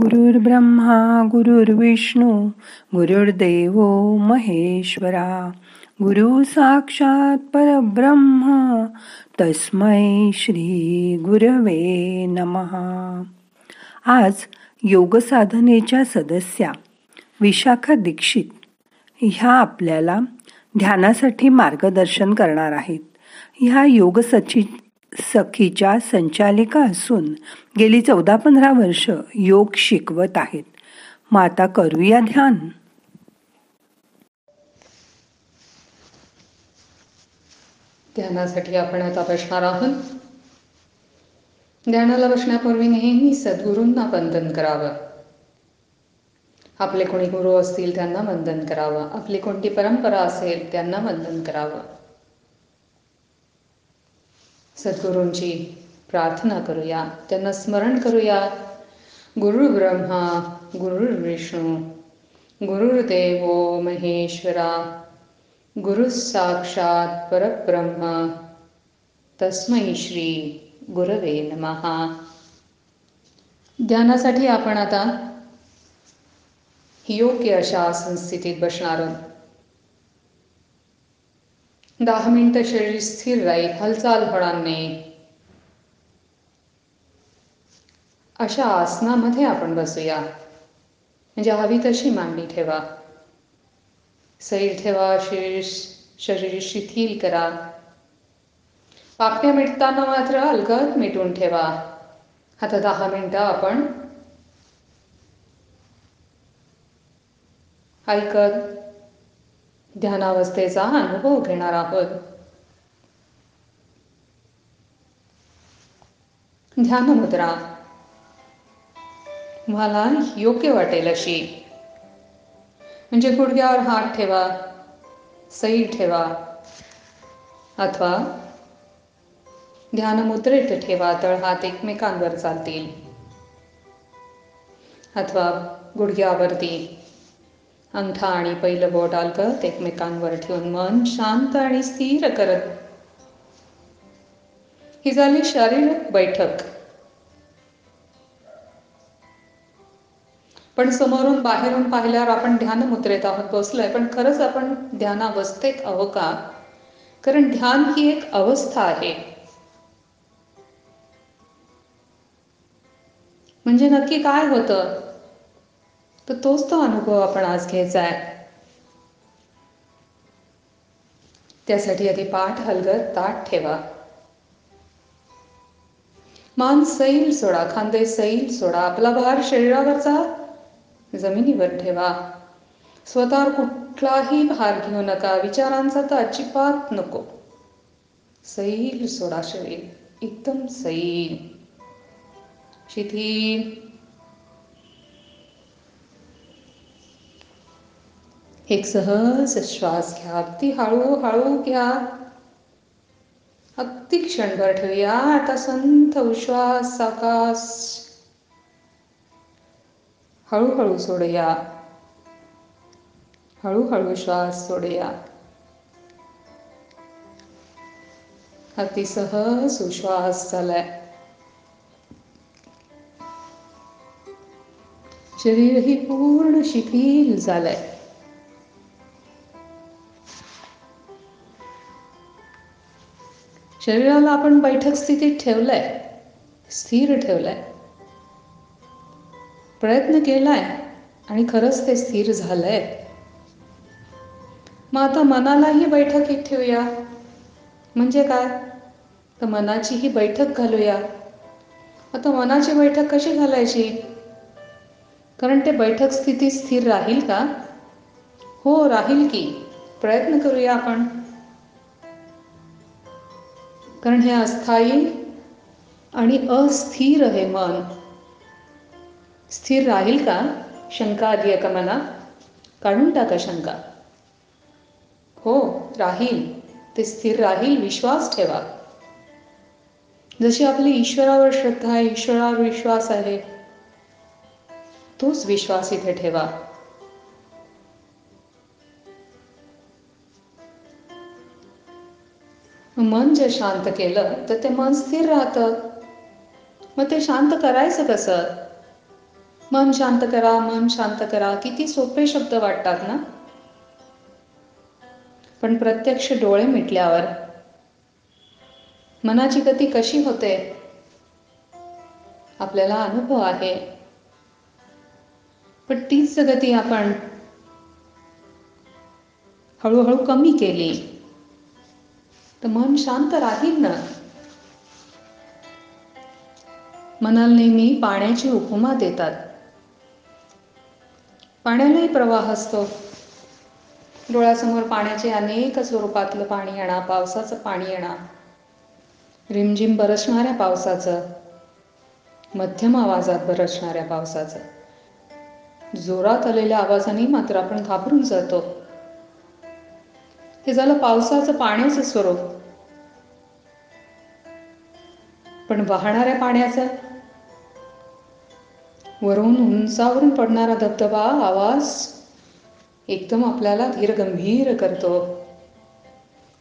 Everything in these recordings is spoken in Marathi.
गुरुर्ब्रह्मा गुरुर्विष्णू गुरुर्देव महेश्वरा. गुरु साक्षात परब्रह्म तस्मै श्री गुरवे नमहा आज योग साधनेच्या सदस्या विशाखा दीक्षित ह्या आपल्याला ध्यानासाठी मार्गदर्शन करणार आहेत. ह्या योगसची सखीच्या संचालिका असून गेली चौदा पंधरा वर्ष योग शिकवत आहेत. मग आता करूया ध्यान. ध्यानासाठी आपण आता बसणार आहोत. ध्यानाला बसण्यापूर्वी नेहमी सद्गुरूंना वंदन करावं. आपले कोणी गुरु असतील त्यांना वंदन करावं. आपली कोणती परंपरा असेल त्यांना वंदन करावं. सद्गुरूंची प्रार्थना करूया त्यांना स्मरण करूया. गुरु ब्रह्मा गुरुर्विष्णू गुरुर्देव महेश्वरा गुरु साक्षात परब्रह्मा तस्मै श्री गुरवे नमहा ध्यानासाठी आपण आता योग्य अशा संस्थितीत बसणार आहोत. दहा मिनिटं शरीर स्थिर राहील हालचाल होणार नाही. अशा आसनामध्ये आपण बसूया. म्हणजे हवी तशी मांडी ठेवा. सैल ठेवा शरीर शरीर शिथिल करा. पापण्या मिटताना मात्र अलगद मिटून ठेवा. आता दहा मिनटं आपण ऐकत ध्यानावस्थेचा अनुभव घेणार आहोत. ध्यान मुद्रा. मला योग्य वाटेल अशी. म्हणजे गुडघ्यावर हात ठेवा सई ठेवा अथवा ध्यानमुद्रेत ठेवा तळ हात एकमेकांवर चालतील. अथवा गुडघ्यावरती अंगठा आणि पहिलं बोट अलगत एकमेकांवर ठेवून मन शांत आणि स्थिर करत. ही झाली शारीरिक बैठक. पण समोरून बाहेरून पाहिल्यावर आपण ध्यान मुद्रेत आहोत बसलोय. पण खरंच आपण ध्यानावस्थेत आहो का? कारण ध्यान ही एक अवस्था आहे. म्हणजे नक्की काय होतं? तर तोच तो अनुभव आपण आज घ्यायचा आहे. त्यासाठी आधी पाठ हलगत ताट ठेवा. मान सैल सोडा खांदे सैल सोडा आपला भार शरीरावरचा जमिनीवर ठेवा. स्वतःवर कुठलाही भार घेऊ नका विचारांचा तर अजिबात नको. सैल सोडा शरीर एकदम सैल. शिथिल. एक सहज श्वास घ्या. अगदी हळूहळू घ्या. अगदी क्षणभर ठेवूया. आता संत उश्वास साकास. हळूहळू सोडूया. हळूहळू श्वास सोडूया. अगदी सहज उश्वास झालाय. शरीरही पूर्ण शिथिल झालंय. शरीराला आपण बैठक स्थितीत ठेवलंय स्थिर ठेवलंय. प्रयत्न केलाय आणि खरंच ते स्थिर झालंय. मग आता मनालाही बैठकीत ठेवूया. म्हणजे काय? तर मनाचीही बैठक घालूया. आता मनाची बैठक कशी घालायची? कारण ते बैठक स्थिती स्थिर राहील का? हो राहील की. प्रयत्न करूया आपण. कारण हे अस्थायी आणि अस्थिर आहे मन. स्थिर राहील का? शंका आली आहे का मला? काढून टाका शंका. हो राहील. ते स्थिर राहील विश्वास ठेवा. जशी आपली ईश्वरावर श्रद्धा आहे ईश्वरावर विश्वास आहे तोच विश्वास इथे ठेवा. मन जे शांत केलं तर ते मन स्थिर राहतं. मग ते शांत करायचं कसं? मन शांत करा मन शांत करा किती सोपे शब्द वाटतात ना? पण प्रत्यक्ष डोळे मिटल्यावर मनाची गती कशी होते? आपल्याला अनुभव आहे. पण तीच गती आपण हळूहळू कमी केली. तर मन शांत राहील ना? मनाला नेहमी पाण्याची उपमा देतात. पाण्यालाही प्रवाह असतो. डोळ्यासमोर पाण्याचे अनेक स्वरूपातलं पाणी येणार पावसाचं पाणी येणार रिमझिम बरसणाऱ्या पावसाचं मध्यम आवाजात बरसणाऱ्या पावसाचं. जोरात आलेल्या आवाजाने मात्र आपण घाबरून जातो. हे झालं पावसाचं पाण्याचं स्वरूप. पण वाहणाऱ्या पाण्याचं? वरून उंचावरून पडणारा धबधबा आवाज एकदम आपल्याला धीरगंभीर करतो.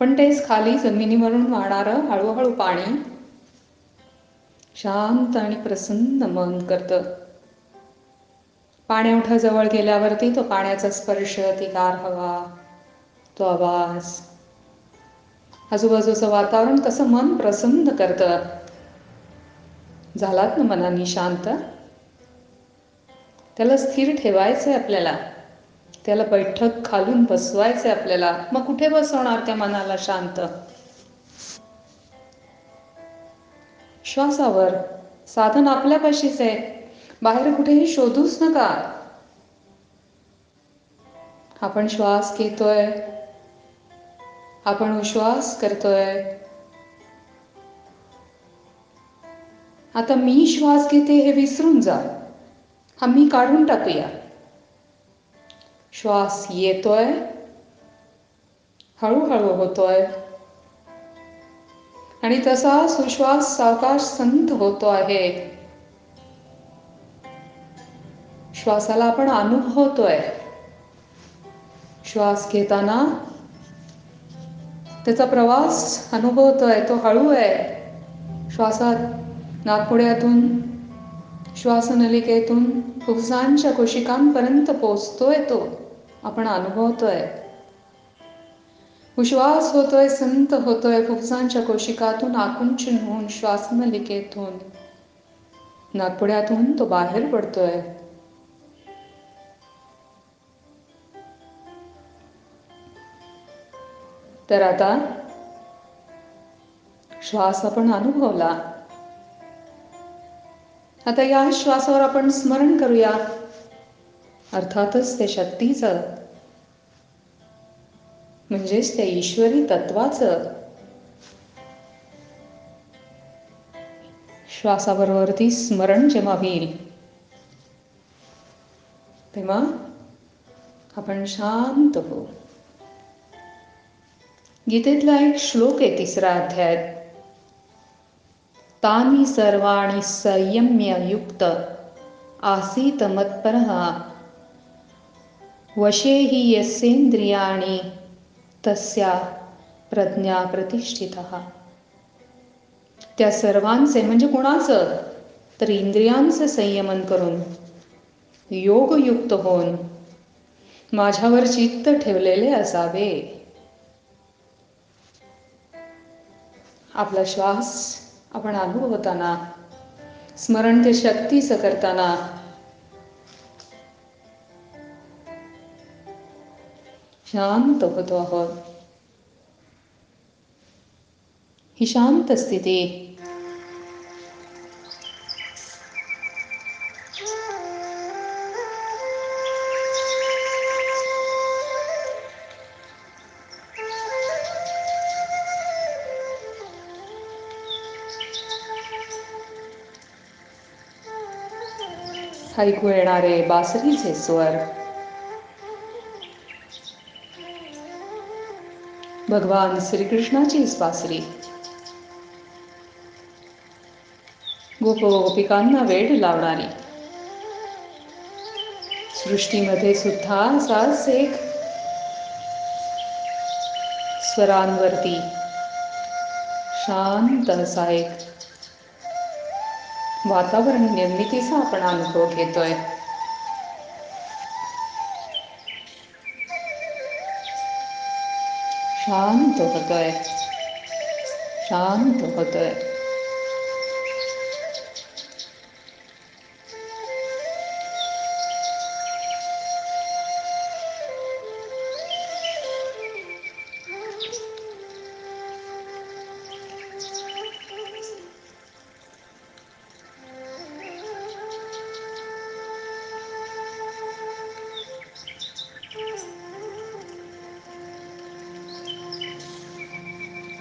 पण तेच खाली जमिनीवरून वाहणारं हळूहळू पाणी शांत आणि प्रसन्न मन करतं. पाण्यावठा जवळ गेल्यावरती तो पाण्याचा स्पर्श ती गार हवा तो आवाज. आजूबाजूचं वातावरण कसं मन प्रसन्न करतं. झालात ना मनाने शांत? त्याला स्थिर ठेवायचं आहे आपल्याला. त्याला बैठक खालून बसवायचं आहे आपल्याला. मग कुठे बसवणार त्या मनाला शांत? श्वासावर. साधन आपल्यापाशीच आहे. बाहेर कुठेही शोधूच नका. आपण श्वास घेतोय. आपण श्वास करतोय. आता मी श्वास घेते हे विसरून जा. हा मी काढून टाकूया. श्वास येतोय. हळूहळू होतोय. आणि तसा सुश्वास सावकाश संत होतो आहे. श्वासाला आपण अनुभवतोय श्वास घेताना त्याचा प्रवास अनुभवतोय तो हळू आहे. श्वासात नागपुड्यातून श्वासनलिकेतून फुफ्सांच्या कोशिकांपर्यंत पोचतोय तो. आपण अनुभवतोय. उश्वास होतोय संत होतोय फुफ्सांच्या कोशिकातून आकुंचन होऊन श्वासनलिकेतून. नागपुड्यातून तो बाहेर पडतोय. तर आता श्वास आपण अनुभवला. आता या श्वासावर आपण स्मरण करूया. अर्थातच ते शक्तीचं म्हणजेच त्या ईश्वरी तत्वाचं. श्वासाबरोबरती स्मरण जेव्हा होईल तेव्हा आपण शांत होऊ. गीतेतला एक श्लोक आहे तिसरा अध्याय. तानी सर्वाणी संयम्य युक्त आसीत मत्पर. वशे हि यसेंद्रियाणी तस्या प्रज्ञा प्रतिष्ठित. त्या सर्वांचे म्हणजे कुणाचं? तर इंद्रियांचे संयमन करून योगयुक्त होऊन माझ्यावर चित्त ठेवलेले असावे. आपला श्वास आपण अनुभवताना स्मरण ते शक्तीचं करताना शांत होतो आहोत. ही शांत स्थिती. ऐकू येणारे बासरीचे स्वर. भगवान श्रीकृष्णाचीच बासरी. गोप गोपिकांना वेळ लावणारी. सृष्टीमध्ये सुद्धा असाच एक स्वरांवरती शांत असा एक. वातावरण निर्मितीचा आपण अनुभव घेतोय. शांत होतोय. शांत होतोय.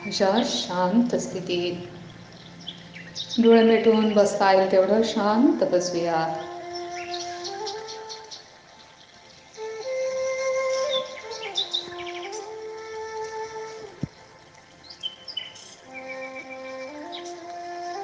अशा शांत स्थितीत डोळे मिटून बसता येईल तेवढं शांत बसूया.